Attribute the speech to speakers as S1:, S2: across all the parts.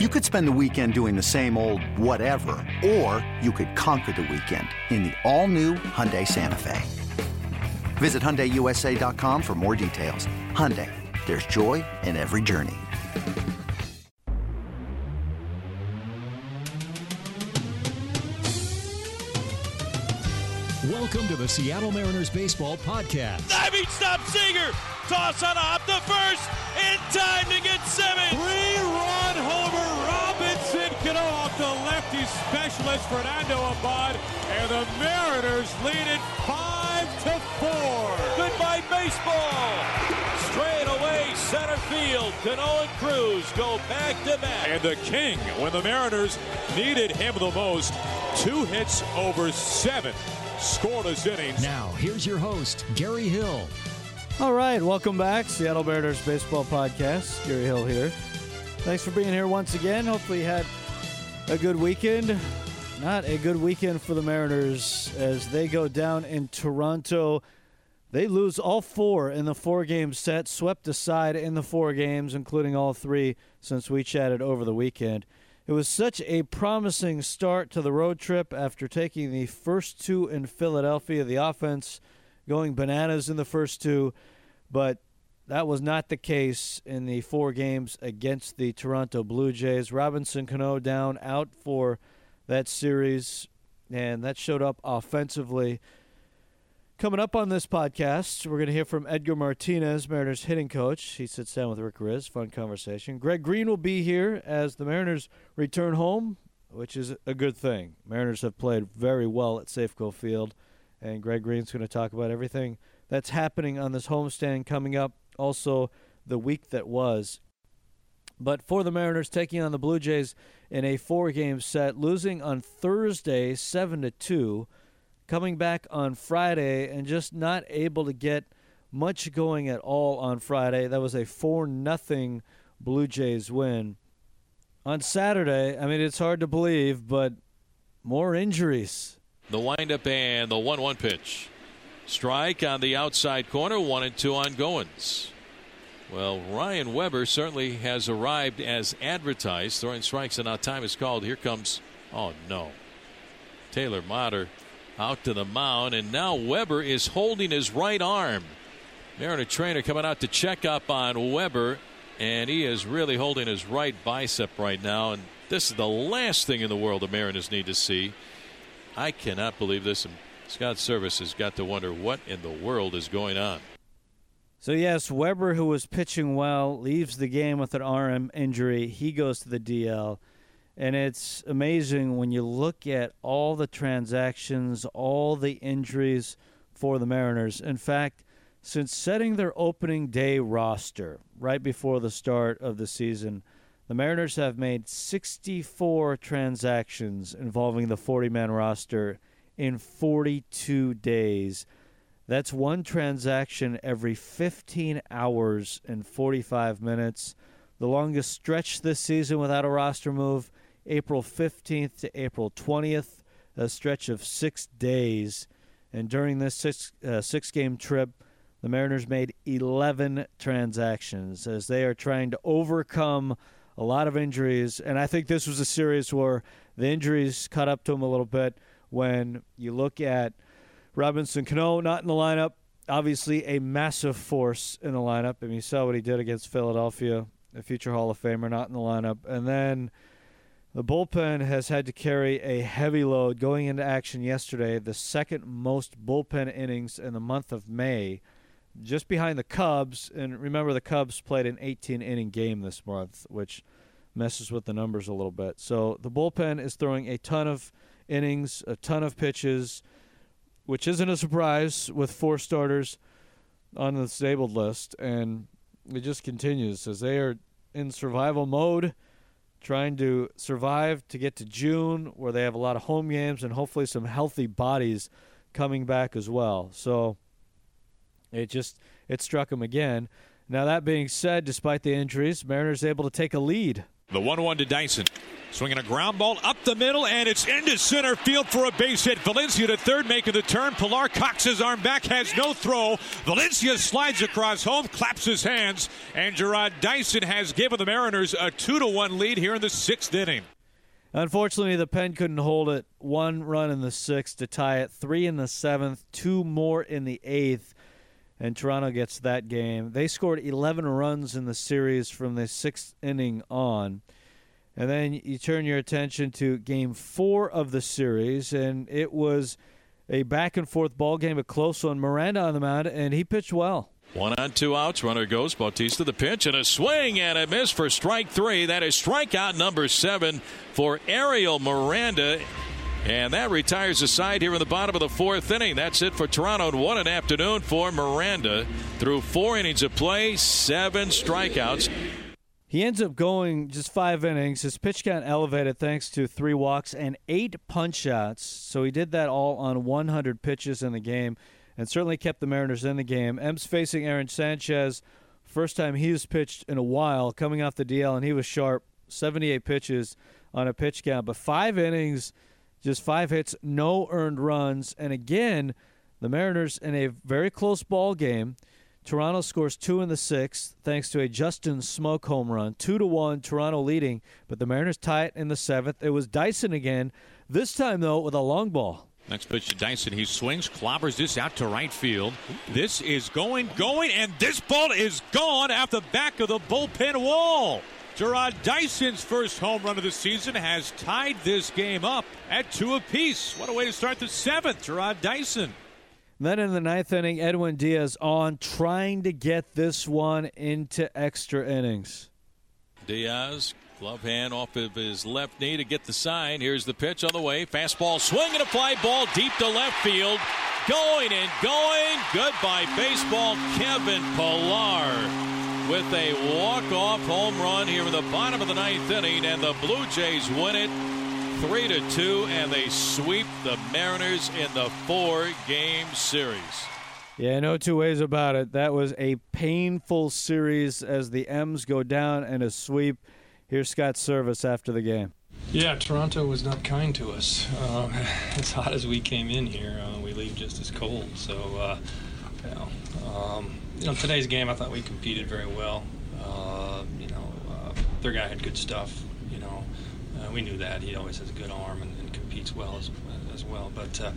S1: You could spend the weekend doing the same old whatever, or you could conquer the weekend in the all-new Hyundai Santa Fe. Visit HyundaiUSA.com for more details. Hyundai, there's joy in every journey.
S2: Welcome to the Seattle Mariners Baseball Podcast.
S3: Diving stop Seager. Toss on a hop to first. In time to get Simmons.
S4: Three-run the specialist Fernando Abad. And the Mariners lead it 5 to 4.
S3: Goodbye baseball. Straight away center field. Cano and Cruz go back to back.
S4: And the king, when the Mariners needed him the most, two hits over seven scoreless innings.
S2: Now, here's your host, Gary Hill.
S5: All right, welcome back. Seattle Mariners Baseball Podcast. Gary Hill here. Thanks for being here once again. Hopefully, you had a good weekend. Not a good weekend for the Mariners as they go down in Toronto. They lose all four in the four game set, swept aside in the four games, including all three since we chatted over the weekend. It was such a promising start to the road trip after taking the first two in Philadelphia. The offense going bananas in the first two, but that was not the case in the four games against the Toronto Blue Jays. Robinson Cano down out for that series, and that showed up offensively. Coming up on this podcast, we're going to hear from Edgar Martinez, Mariners hitting coach. He sits down with Rick Rizzs. Fun conversation. Greg Green will be here as the Mariners return home, which is a good thing. Mariners have played very well at Safeco Field, and Greg Green's going to talk about everything that's happening on this homestand coming up. Also, the week that was. But for the Mariners, taking on the Blue Jays in a four-game set, losing on Thursday, seven to two coming back on Friday and just not able to get much going at all on Friday. That was a 4 nothing Blue Jays win. On Saturday, I mean, it's hard to believe, but more injuries.
S3: The windup and the 1 1 pitch. Strike on the outside corner, 1 and 2 on Goins. Well, Ryan Weber certainly has arrived as advertised. Throwing strikes, and now time is called. Here comes, oh no. Taylor Motter out to the mound, and now Weber is holding his right arm. Mariner trainer coming out to check up on Weber, and he is really holding his right bicep right now. And this is the last thing in the world the Mariners need to see. I cannot believe this. Scott Servais has got to wonder what in the world is going on.
S5: So, yes, Weber, who was pitching well, leaves the game with an arm injury. He goes to the DL. And it's amazing when you look at all the transactions, all the injuries for the Mariners. In fact, since setting their opening day roster right before the start of the season, the Mariners have made 64 transactions involving the 40 man roster in 42 days. That's one transaction every 15 hours and 45 minutes. The longest stretch this season without a roster move April 15th to April 20th, a stretch of six days. And during this six, uh, six game trip, the Mariners made 11 transactions as they are trying to overcome a lot of injuries. And I think this was a series where the injuries caught up to them a little bit when you look at Robinson Cano not in the lineup. Obviously, a massive force in the lineup. I mean, you saw what he did against Philadelphia, a future Hall of Famer, not in the lineup. And then the bullpen has had to carry a heavy load going into action yesterday, the second most bullpen innings in the month of May, just behind the Cubs. And remember, the Cubs played an 18 inning game this month, which messes with the numbers a little bit. So the bullpen is throwing a ton of innings, a ton of pitches, which isn't a surprise with four starters on the disabled list. And it just continues as they are in survival mode trying to survive to get to June, where they have a lot of home games and hopefully some healthy bodies coming back as well. So it just it struck them again. Now that being said, despite the injuries, Mariners able to take a lead
S4: The 1 1 to Dyson. Swinging a ground ball up the middle, and it's into center field for a base hit. Valencia to third, making the turn. Pillar cocks his arm back, has no throw. Valencia slides across home, claps his hands, and Jarrod Dyson has given the Mariners a 2 to 1 lead here in the sixth inning.
S5: Unfortunately, the Pen couldn't hold it. One run in the sixth to tie it, three in the seventh, two more in the eighth, and Toronto gets that game. They scored 11 runs in the series from the sixth inning on. And then you turn your attention to game four of the series, and it was a back and forth ball game, a close one. Miranda on the mound, and he pitched well.
S3: One on two outs. Runner goes. Bautista the pitch and a swing and a miss for strike three. That is strikeout number seven for Ariel Miranda. And that retires the side here in the bottom of the fourth inning. That's it for Toronto. And what an afternoon for Miranda. Through four innings of play, seven strikeouts.
S5: He ends up going just five innings. His pitch count elevated thanks to three walks and eight punch outs. So he did that all on 100 pitches in the game and certainly kept the Mariners in the game. M's facing Aaron Sanchez. First time he's pitched in a while, coming off the DL, and he was sharp. 78 pitches on a pitch count, but five innings, just five hits, no earned runs. And again, the Mariners in a very close ball game – Toronto scores two in the sixth thanks to a Justin Smoak home run. Two to one, Toronto leading, but the Mariners tie it in the seventh. It was Dyson again, this time though with a long ball.
S4: Next pitch to Dyson. He swings, clobbers this out to right field. This is going, going, and this ball is gone off the back of the bullpen wall. Jarrod Dyson's first home run of the season has tied this game up at two apiece. What a way to start the seventh, Jarrod Dyson.
S5: Then in the ninth inning, Edwin Diaz on trying to get this one into extra innings.
S3: Diaz, glove hand off of his left knee to get the sign. Here's the pitch on the way. Fastball swing and a fly ball deep to left field. Going and going. Goodbye baseball. Kevin Pillar with a walk-off home run here in the bottom of the ninth inning, and the Blue Jays win it three to two, and they sweep the Mariners in the four-game series.
S5: Yeah, no two ways about it. That was a painful series as the M's go down and a sweep. Here's Scott Servais after the game.
S6: Yeah, Toronto was not kind to us. Uh, as hot as we came in here, uh, we leave just as cold. So, uh, you, know, um, you know, today's game, I thought we competed very well. Uh, you know, uh, their guy had good stuff You know, uh, we knew that he always has a good arm and, and competes well as, as well. But uh,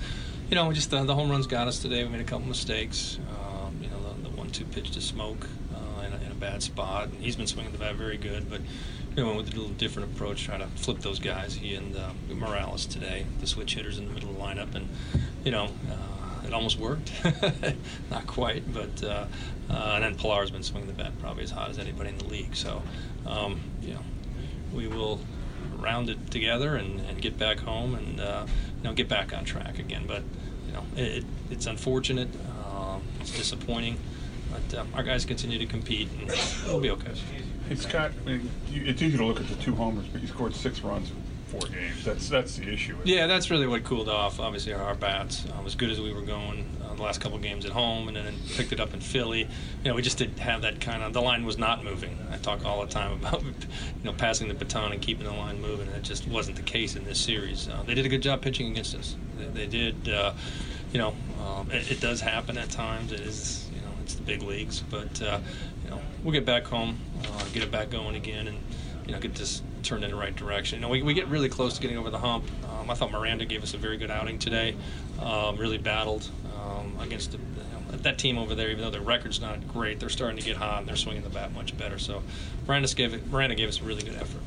S6: you know, just uh, the home runs got us today. We made a couple mistakes. Um, you know, the, the one-two pitch to Smoak uh, in, a, in, a, bad spot. And he's been swinging the bat very good, but know, went with a little different approach, trying to flip those guys. He and Morales today, the switch hitters in the middle of the lineup, and you know. Uh, it almost worked, not quite, but uh, and then Pillar's been swinging the bat probably as hot as anybody in the league. So, um, you know, we will round it together and, and get back home and uh, you know get back on track again. But you know it, it's unfortunate, um, it's disappointing, but um, our guys continue to compete and we'll be okay.
S7: Hey Scott, I mean, it's easy to look at the two homers, but you scored six runs four games. That's that's the issue.
S6: Yeah, that's really what cooled off. Obviously, our, bats, um, as good as we were going uh, the last couple games at home, and then picked it up in Philly. You know, we just didn't have that kind of. The line was not moving. I talk all the time about you know passing the baton and keeping the line moving, and it just wasn't the case in this series. Uh, they did a good job pitching against us. They, they did. Uh, you know, um, it, it, does happen at times. It is. You know, it's the big leagues, but uh, you know, we'll get back home, uh, get it back going again, and you know, get this turned in the right direction. You know, we, we get really close to getting over the hump. Um, I thought Miranda gave us a very good outing today. Um, really battled um, against the, you know, that team over there. Even though their record's not great, they're starting to get hot and they're swinging the bat much better. So Miranda gave it, Miranda gave us a really good effort.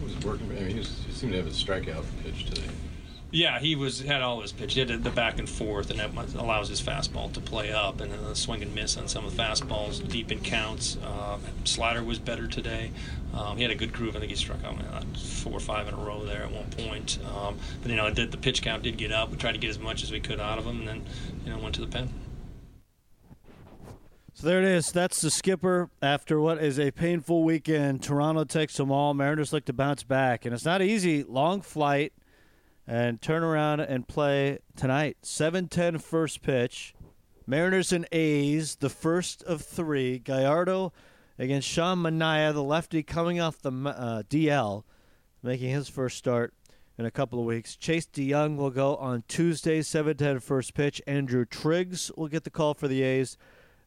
S8: It was working. I mean, he, was, he seemed to have a strikeout pitch today.
S6: Yeah, he was had all his pitch. He had the back and forth, and that allows his fastball to play up, and then the swing and miss on some of the fastballs, deep in counts. Uh, slider was better today. Um, he had a good groove. I think he struck out four or five in a row there at one point. Um, but you know, the pitch count did get up. We tried to get as much as we could out of him, and then you know went to the pen.
S5: So there it is. That's the skipper after what is a painful weekend. Toronto takes them all. Mariners look to bounce back, and it's not easy. Long flight and turn around and play tonight. 7-10 first pitch. Mariners and A's, the first of three. Gallardo against Sean Manaea, the lefty coming off the uh, DL, making his first start in a couple of weeks. Chase De Jong will go on Tuesday, 7:10 first pitch. Andrew Triggs will get the call for the A's,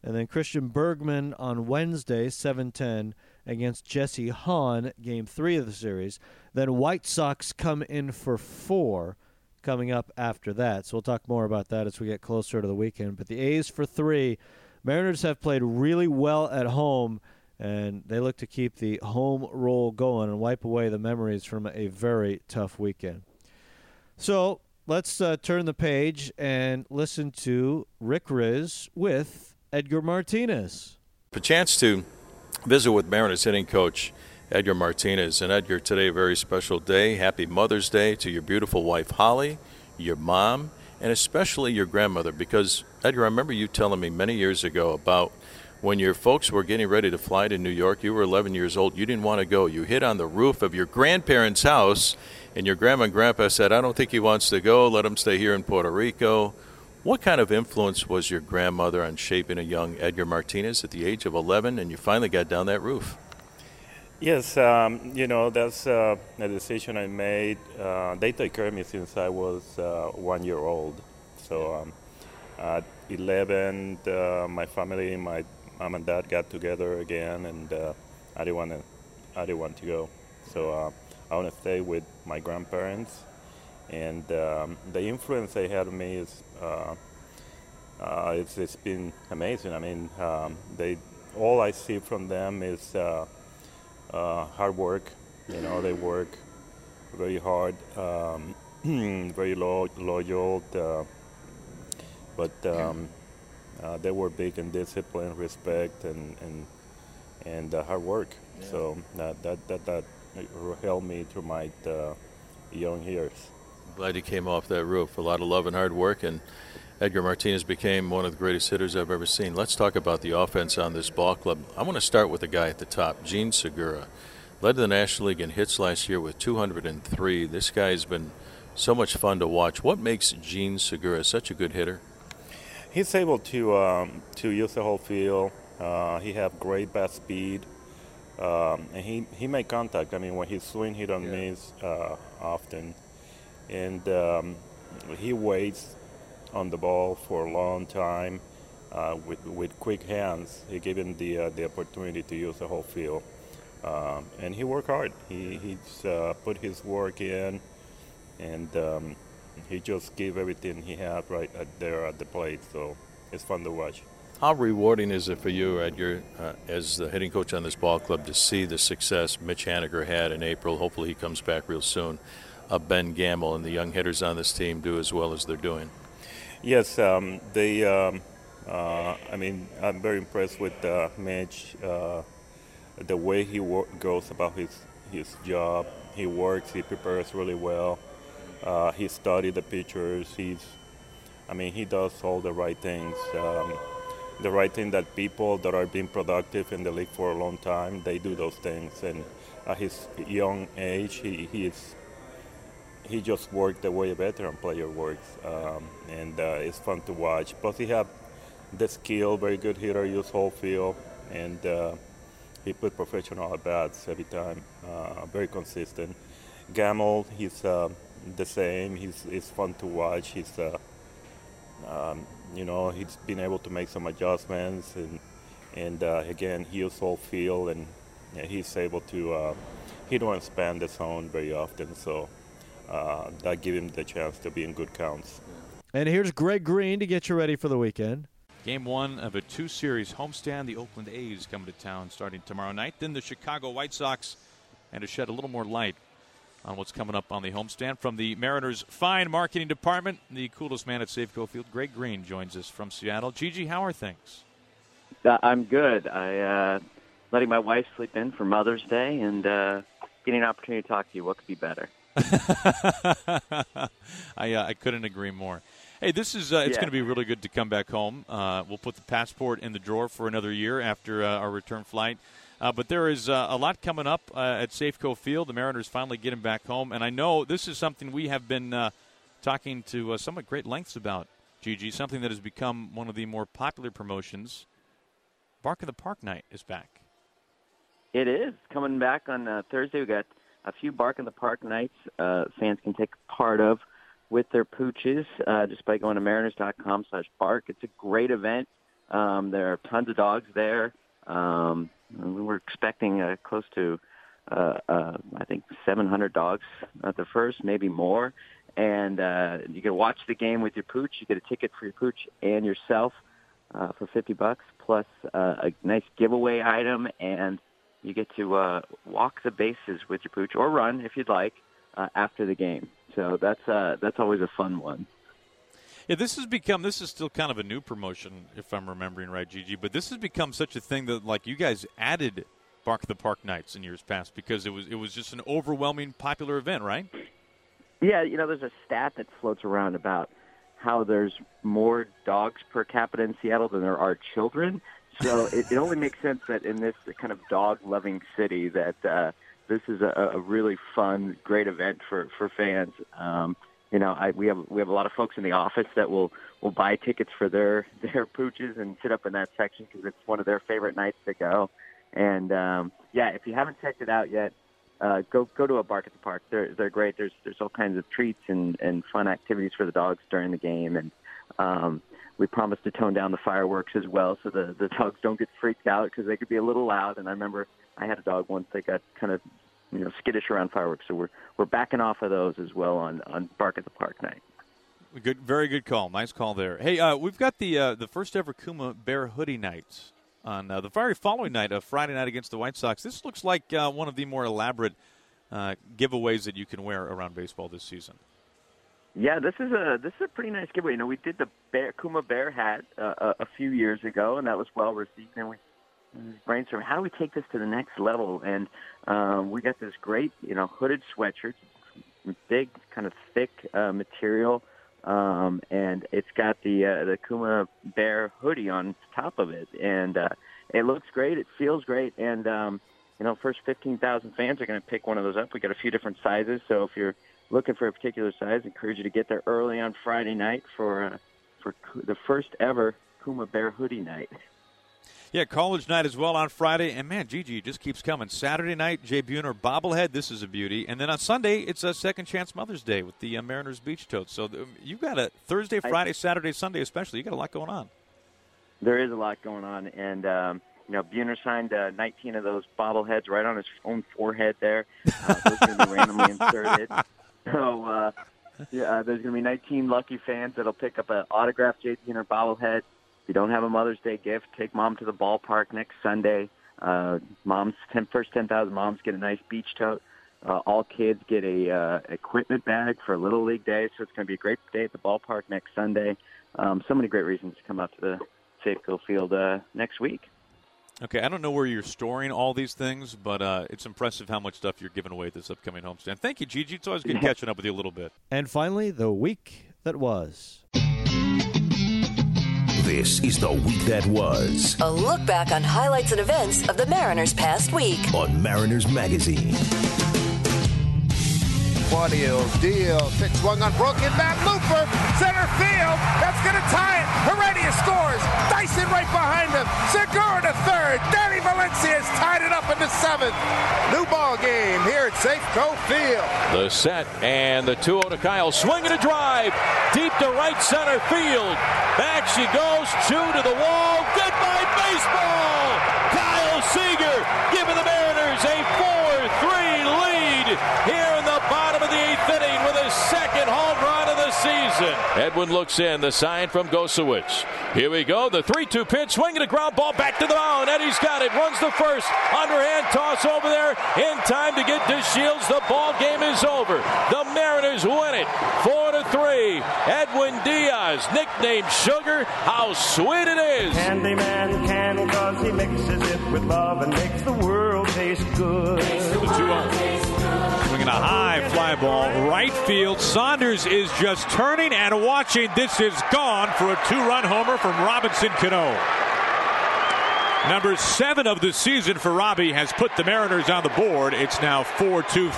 S5: and then Christian Bergman on Wednesday, 7:10 against Jesse Hahn, game three of the series. Then White Sox come in for four coming up after that. So we'll talk more about that as we get closer to the weekend. But the A's for three. Mariners have played really well at home, and they look to keep the home roll going and wipe away the memories from a very tough weekend. So let's uh, turn the page and listen to Rick Rizzs with Edgar Martinez.
S9: A chance to visit with Mariners hitting coach Edgar Martinez. And Edgar, today a very special day. Happy Mother's Day to your beautiful wife Holly, your mom, and especially your grandmother. Because Edgar, I remember you telling me many years ago about when your folks were getting ready to fly to New York. You were 11 years old. You didn't want to go. You hit on the roof of your grandparents' house, and your grandma and grandpa said, "I don't think he wants to go. Let him stay here in Puerto Rico." What kind of influence was your grandmother on shaping a young Edgar Martinez at the age of 11 and you finally got down that roof?
S10: Yes, um, you know, that's uh, a decision I made. Uh, they take care of me since I was uh, one year old. So um, at 11, uh, my family, my mom and dad got together again, and uh, I didn't want to, I didn't want to go. So uh, I want to stay with my grandparents, and um, the influence they had on me is, it's, it's been amazing. I mean, um, they, all I see from them is uh, hard work. You know, they work very hard, um, very lo- loyal, uh, but um, uh, they were big in discipline, respect, and and and uh, hard work. Yeah. So that that that that helped me through my uh, young years.
S9: Glad you came off that roof. A lot of love and hard work, and Edgar Martinez became one of the greatest hitters I've ever seen. Let's talk about the offense on this ball club. I want to start with the guy at the top, Jean Segura. Led the National League in hits last year with 203. This guy's been so much fun to watch. What makes Jean Segura such a good hitter?
S10: He's able to um, to use the whole field. Uh, he have great bat speed, um, and he he make contact. I mean, when he swing, he don't yeah. miss uh, often, and um, he waits on the ball for a long time uh, with, with quick hands. He gave him the, uh, the opportunity to use the whole field. Um, and he worked hard. He he's uh, put his work in, and um, he just gave everything he had right there at the plate. So it's fun to watch.
S9: How rewarding is it for you, Edgar, uh, as the hitting coach on this ball club, to see the success Mitch Haniger had in April? Hopefully, he comes back real soon. Uh, ben Gamel and the young hitters on this team do as well as they're doing.
S10: Yes, um, they. Um, uh, I mean, I'm very impressed with uh, Mitch, uh, the way he goes about his his job. He works. He prepares really well. Uh, he studied the pitchers. He's, I mean, he does all the right things. Um, the right thing that people that are being productive in the league for a long time, they do those things. And at his young age, he, he is he just worked the way a veteran player works, um, and uh, it's fun to watch. Plus, he had the skill, very good hitter, use whole field, and uh, he put professional at bats every time. Uh, very consistent. Gamel, he's uh, the same. He's it's fun to watch. He's uh, um, you know he's been able to make some adjustments and and uh, again he used whole field and he's able to he don't expand the zone very often so uh, that give him the chance to be in good counts.
S5: And here's Greg Green to get you ready for the weekend.
S4: Game one of a two series homestand. The Oakland A's coming to town starting tomorrow night. Then the Chicago White Sox. And to shed a little more light on what's coming up on the homestand from the Mariners' fine marketing department, the coolest man at Safeco Field, Greg Green, joins us from Seattle. Gigi, how are things?
S11: Uh, I'm good. I uh, letting my wife sleep in for Mother's Day and uh, getting an opportunity to talk to you. What could be better?
S4: I uh, I couldn't agree more. Hey, this is uh, it's yeah. going to be really good to come back home. Uh, we'll put the passport in the drawer for another year after uh, our return flight. Uh, but there is uh, a lot coming up at Safeco Field. The Mariners finally getting back home, and I know this is something we have been talking to somewhat great lengths about. Gigi, something that has become one of the more popular promotions. Bark of the Park Night is back.
S11: It is coming back on uh, Thursday. We got a few Bark in the Park nights uh, fans can take part of with their pooches uh, just by going to mariners.com slash bark. It's a great event. Um, there are tons of dogs there. Um, we're expecting uh, close to, uh, uh, I think, 700 dogs at the first, maybe more. And uh, you can watch the game with your pooch. You get a ticket for your pooch and yourself uh, for 50 bucks, plus uh, a nice giveaway item, and you get to uh, walk the bases with your pooch or run if you'd like uh, after the game. So that's uh, that's always a fun one.
S4: Yeah, this has become this is still kind of a new promotion, if I'm remembering right, Gigi. But this has become such a thing that like you guys added Bark the Park nights in years past because it was it was just an overwhelming popular event, right?
S11: Yeah, you know, there's a stat that floats around about how there's more dogs per capita in Seattle than there are children. So it, it only makes sense that in this kind of dog-loving city that uh, this is a, a really fun, great event for for fans. Um, you know, I, we have we have a lot of folks in the office that will will buy tickets for their their pooches and sit up in that section because it's one of their favorite nights to go. And um, yeah, if you haven't checked it out yet, uh, go go to a bark at the park. They're they're great. There's there's all kinds of treats and and fun activities for the dogs during the game, and um, we promise to tone down the fireworks as well, so the the dogs don't get freaked out because they could be a little loud. And I remember I had a dog once that got kind of you know skittish around fireworks, so we're we're backing off of those as well on on bark at the park night.
S4: Good, very good call. Nice call there. Hey, uh, we've got the uh, the first ever Kuma Bear Hoodie Nights on uh, the very following night of Friday night against the White Sox. This looks like uh, one of the more elaborate uh, giveaways that you can wear around baseball this season.
S11: Yeah, this is a this is a pretty nice giveaway. You know, we did the bear, Kuma Bear hat uh, a, a few years ago, and that was well received. And we brainstormed how do we take this to the next level, and um, we got this great, you know, hooded sweatshirt, big kind of thick uh, material, um, and it's got the uh, the Kuma Bear hoodie on top of it, and uh, it looks great. It feels great, and um, you know, first 15,000 fans are going to pick one of those up. We got a few different sizes, so if you're looking for a particular size, I encourage you to get there early on Friday night for uh, for the first ever Kuma Bear hoodie night.
S4: Yeah, college night as well on Friday, and man, Gigi just keeps coming. Saturday night, Jay Buhner bobblehead. This is a beauty, and then on Sunday, it's a second chance Mother's Day with the uh, Mariners beach totes. So th- you've got a Thursday, Friday, Saturday, Sunday, especially. You got a lot going on.
S11: There is a lot going on, and um, you know, Buhner signed uh, 19 of those bobbleheads right on his own forehead there. Uh, those are going to be randomly inserted. So uh, yeah, uh, there's going to be 19 lucky fans that'll pick up an autographed Jay Buhner bobblehead. If you don't have a Mother's Day gift, take mom to the ballpark next Sunday. Uh, mom's 10, first 10,000 moms get a nice beach tote. Uh, all kids get a uh, equipment bag for Little League Day, so it's going to be a great day at the ballpark next Sunday. Um, so many great reasons to come out to the Safeco Field uh, next week.
S4: Okay, I don't know where you're storing all these things, but uh, it's impressive how much stuff you're giving away this upcoming homestand. Thank you, Gigi. It's always good catching up with you a little bit.
S5: And finally, the week that was.
S12: This is the week that was
S13: A look back on highlights and events of the Mariners' past week.
S12: on Mariners Magazine.
S14: Claudio deal. Pitch swung on broken bat. Looper. Center field. That's going to tie it. Heredia scores. Dyson right behind him. Segura to third. Danny Valencia has tied it up in the seventh. New ball game here at Safeco Field.
S3: The set and the 2 0 to Kyle. Swinging a drive deep to right center field. Back she goes. Two to the wall. Goodbye, baseball. Kyle Seager giving the Mariners a 4 3 lead here in the bottom of the eighth inning with his second home run of the season. Edwin looks in. The sign from Gosewisch. Here we go. The 3 2 pitch. Swinging a ground ball back to the mound. Eddie's got it. Runs the first. Underhand toss over there. In time to get to Shields. The ball game is over. The Mariners win it. 4 to 3. Edwin Diaz, nicknamed Sugar. How sweet it is.
S15: Candyman can cause he mixes it with love and makes the world taste good.
S4: The 2 Swinging a high fly ball, right field. Saunders is just turning and watching. This is gone for a two run homer from Robinson Cano. Number seven of the season for Robbie has put the Mariners on the board. It's now 4 2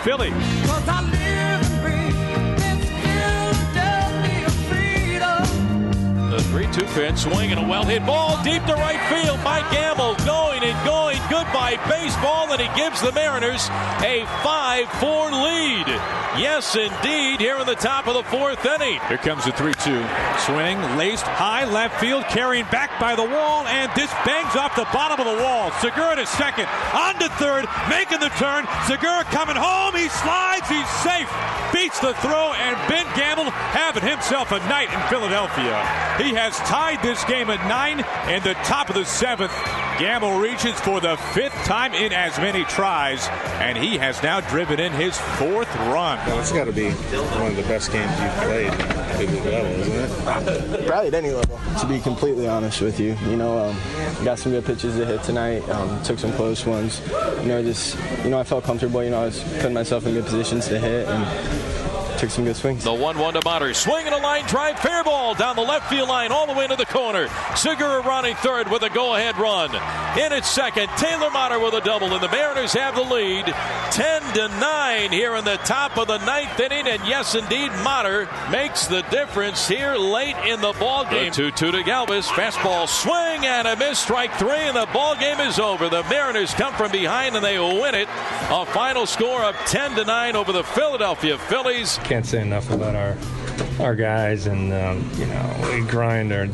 S4: Phillies.
S3: The 3 2 pitch, swing and a well hit ball deep to right field Mike Gamel. Going and going. Goodbye baseball, and he gives the Mariners a 5 4 lead. Yes, indeed, here in the top of the fourth inning.
S4: Here comes the 3 2. Swing, laced high left field, carrying back by the wall, and this bangs off the bottom of the wall. Segura to second, on to third, making the turn. Segura coming home. He slides, he's safe. Beats the throw, and Ben having himself a night in Philadelphia. He has tied this game at nine in the top of the seventh. Gamel reaches for the fifth time in as many tries, and he has now driven in his fourth run.
S16: Well, it's got to be one of the best games you've played at this level, isn't it?
S17: Probably at any level, to be completely honest with you. You know, um, got some good pitches to hit tonight. Um, took some close ones. You know, just you know, I felt comfortable. You know, I was putting myself in good positions to hit and took some good swings.
S3: The 1 1 to Motter. Swing and a line drive. Fair ball down the left field line all the way to the corner. Segura running third with a go ahead run. In at second, Taylor Motter with a double, and the Mariners have the lead 10 to 9 here in the top of the ninth inning. And yes, indeed, Motter makes the difference here late in the ball game. 2 2 to Galvis. Fastball swing and a miss. Strike three, and the ball game is over. The Mariners come from behind and they win it. A final score of 10 to 9 over the Philadelphia Phillies
S6: can't say enough about our our guys, and um, you know we grind our.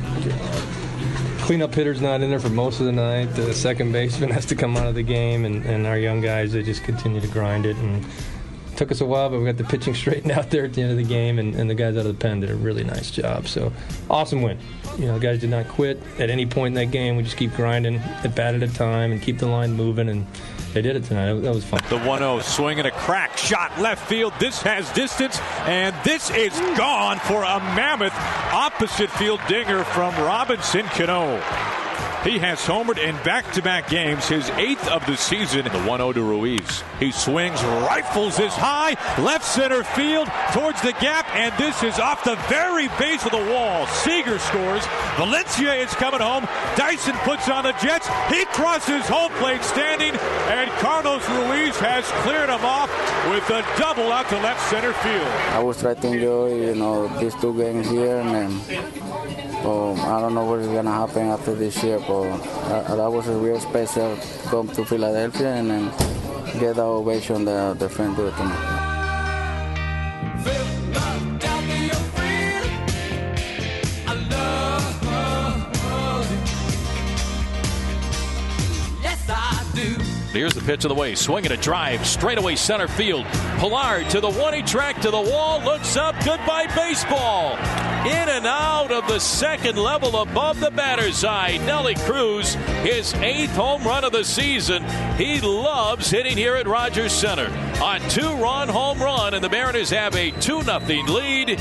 S6: Cleanup hitter's not in there for most of the night. The second baseman has to come out of the game, and, and our young guys they just continue to grind it. And it took us a while, but we got the pitching straightened out there at the end of the game, and, and the guys out of the pen did a really nice job. So awesome win. You know, guys did not quit at any point in that game. We just keep grinding, a bat at a time, and keep the line moving. And they did it tonight. That was fun.
S4: The 1 0 swing and a crack shot left field. This has distance, and this is gone for a mammoth opposite field dinger from Robinson Cano. He has homered in back to back games, his eighth of the season.
S3: The 1 0 to Ruiz.
S4: He swings, rifles this high, left center field towards the gap, and this is off the very base of the wall. Seager scores. Valencia is coming home. Dyson puts on the Jets. He crosses home plate standing, and Carlos Ruiz has cleared him off with a double out to left center field.
S18: I was trying to enjoy, you know, these two games here, and then um, I don't know what is going to happen after this year, but that, that was a real special to come to Philadelphia and then get the ovation that the fans do to me.
S3: Here's the pitch of the way. Swinging a drive. Straightaway center field. Pillar to the one he track to the wall. Looks up. Goodbye baseball. In and out of the second level above the batter's eye. Nelly Cruz, his eighth home run of the season. He loves hitting here at Rogers Center. A two run home run, and the Mariners have a 2 0 lead.